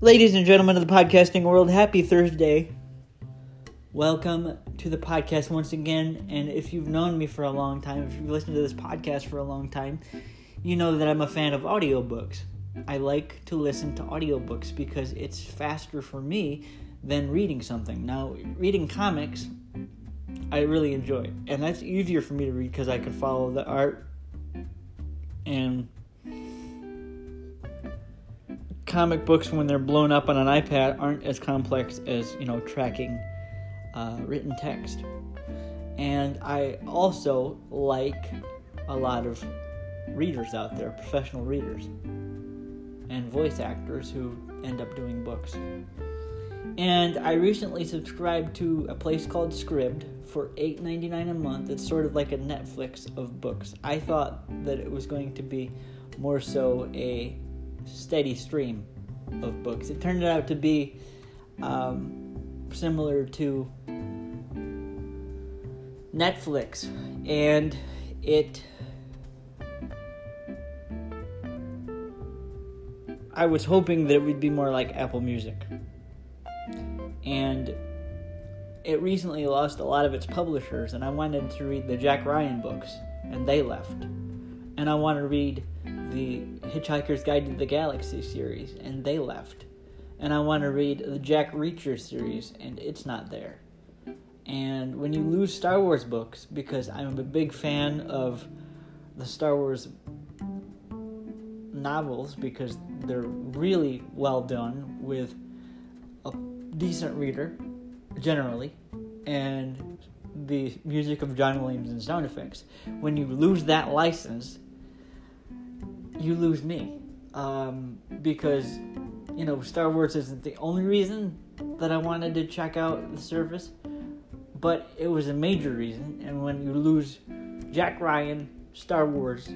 Ladies and gentlemen of the podcasting world, happy Thursday. Welcome to the podcast once again. And if you've known me for a long time, if you've listened to this podcast for a long time, you know that I'm a fan of audiobooks. I like to listen to audiobooks because it's faster for me than reading something. Now, reading comics, I really enjoy. And that's easier for me to read because I can follow the art and comic books when they're blown up on an iPad aren't as complex as you know tracking uh, written text. And I also like a lot of readers out there, professional readers, and voice actors who end up doing books. And I recently subscribed to a place called Scribd for $8.99 a month. It's sort of like a Netflix of books. I thought that it was going to be more so a steady stream of books. It turned out to be um, similar to Netflix, and it. I was hoping that it would be more like Apple Music. And it recently lost a lot of its publishers, and I wanted to read the Jack Ryan books, and they left. And I want to read the Hitchhiker's Guide to the Galaxy series, and they left. And I want to read the Jack Reacher series, and it's not there. And when you lose Star Wars books, because I'm a big fan of the Star Wars novels, because they're really well done with a decent reader, generally, and the music of John Williams and sound effects. When you lose that license, you lose me. Um, because, you know, Star Wars isn't the only reason that I wanted to check out the service, but it was a major reason. And when you lose Jack Ryan, Star Wars,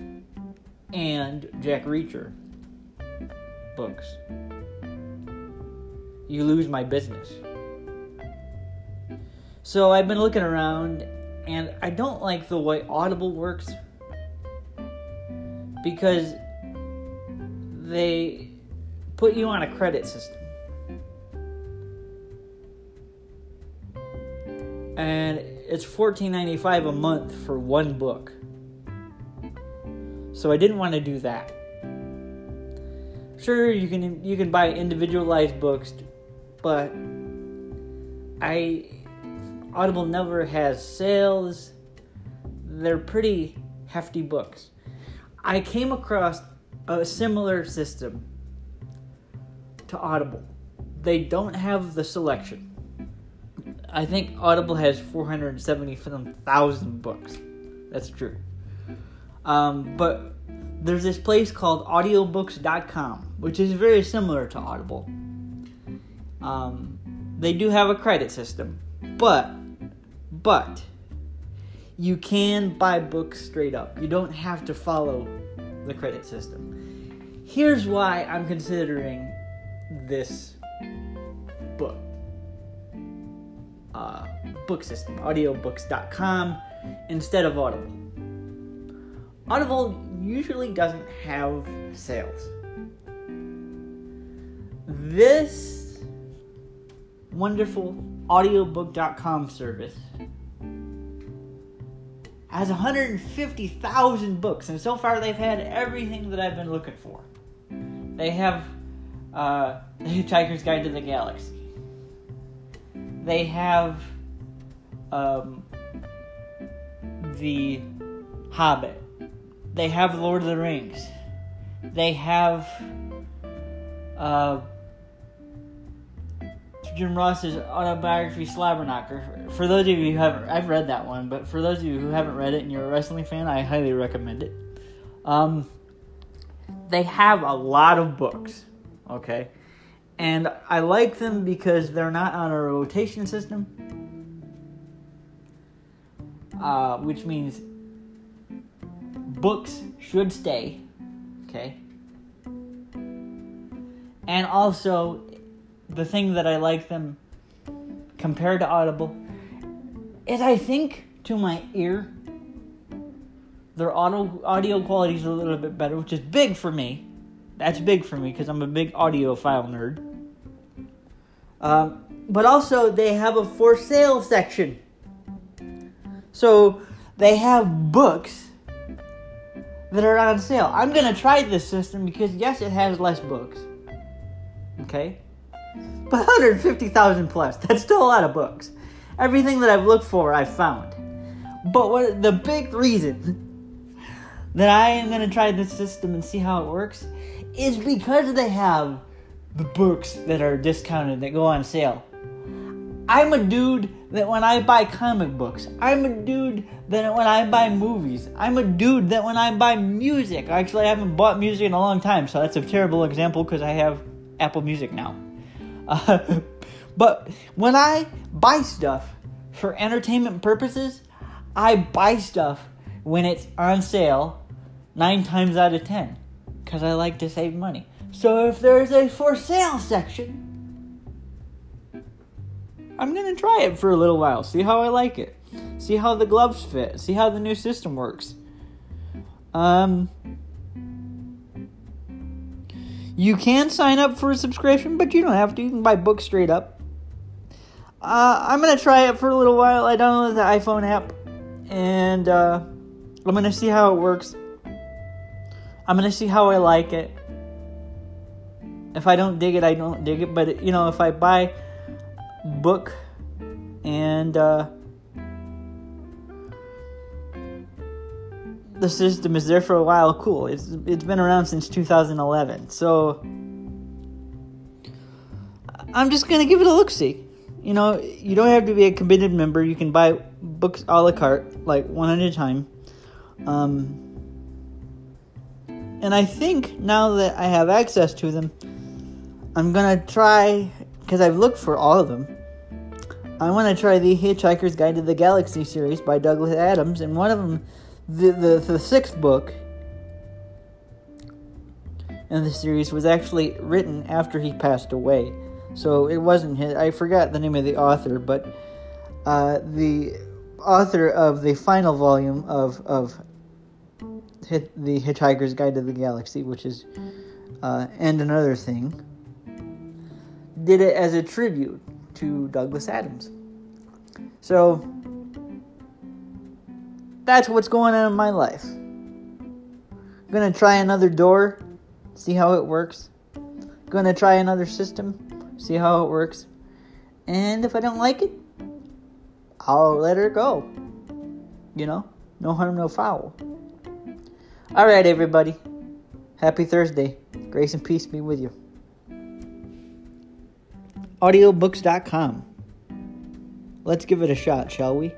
and Jack Reacher books, you lose my business. So I've been looking around, and I don't like the way Audible works because they put you on a credit system. And it's $14.95 a month for one book. So I didn't want to do that. Sure, you can you can buy individualized books, but I Audible never has sales. They're pretty hefty books. I came across a similar system to Audible. They don't have the selection. I think Audible has 470,000 books. That's true. Um, but there's this place called audiobooks.com, which is very similar to Audible. Um, they do have a credit system, but but you can buy books straight up. You don't have to follow the credit system. Here's why I'm considering this book uh, book system, audiobooks.com, instead of Audible. Audible usually doesn't have sales. This wonderful audiobook.com service has 150,000 books, and so far they've had everything that I've been looking for. They have uh, The Hitchhiker's Guide to the Galaxy. They have um, The Hobbit. They have Lord of the Rings. They have uh, Jim Ross's autobiography Slobberknocker. For those of you who haven't, I've read that one, but for those of you who haven't read it and you're a wrestling fan, I highly recommend it. Um, they have a lot of books, okay, and I like them because they're not on a rotation system, uh, which means books should stay, okay, and also the thing that I like them compared to Audible is I think to my ear their audio audio quality is a little bit better, which is big for me. That's big for me because I'm a big audiophile nerd. Um, but also, they have a for sale section. So they have books that are on sale. I'm going to try this system because, yes, it has less books. Okay? But 150,000 plus, that's still a lot of books. Everything that I've looked for, I've found. But what the big reason that I am going to try this system and see how it works is because they have the books that are discounted that go on sale. I'm a dude that when I buy comic books, I'm a dude that when I buy movies, I'm a dude that when I buy music, actually I haven't bought music in a long time, so that's a terrible example because I have Apple Music now. Uh, but when I buy stuff for entertainment purposes, I buy stuff when it's on sale nine times out of ten because I like to save money. So if there's a for sale section, I'm gonna try it for a little while, see how I like it, see how the gloves fit, see how the new system works. Um, you can sign up for a subscription, but you don't have to. You can buy books straight up. Uh, I'm gonna try it for a little while. I downloaded the iPhone app, and uh, I'm gonna see how it works. I'm gonna see how I like it. If I don't dig it, I don't dig it. But you know, if I buy book and uh, the system is there for a while cool it's it's been around since 2011 so i'm just gonna give it a look see you know you don't have to be a committed member you can buy books a la carte like one at a time um, and i think now that i have access to them i'm gonna try because I've looked for all of them. I want to try the Hitchhiker's Guide to the Galaxy series by Douglas Adams, and one of them, the, the, the sixth book in the series, was actually written after he passed away. So it wasn't his. I forgot the name of the author, but uh, the author of the final volume of of the Hitchhiker's Guide to the Galaxy, which is uh, and another thing did it as a tribute to Douglas Adams. So that's what's going on in my life. I'm gonna try another door, see how it works. Gonna try another system, see how it works. And if I don't like it, I'll let her go. You know, no harm, no foul. All right, everybody. Happy Thursday. Grace and peace be with you audiobooks.com. Let's give it a shot, shall we?